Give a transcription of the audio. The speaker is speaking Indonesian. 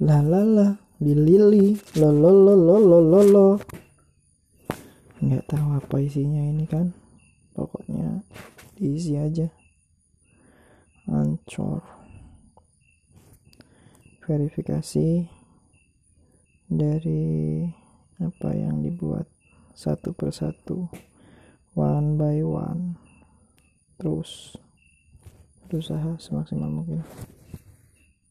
la la la. Bilili, lo lo lo lo lo lo lo. Nggak tahu apa isinya ini kan. Pokoknya diisi aja. Ancor. Verifikasi dari apa yang dibuat satu persatu one by one. Terus berusaha semaksimal mungkin.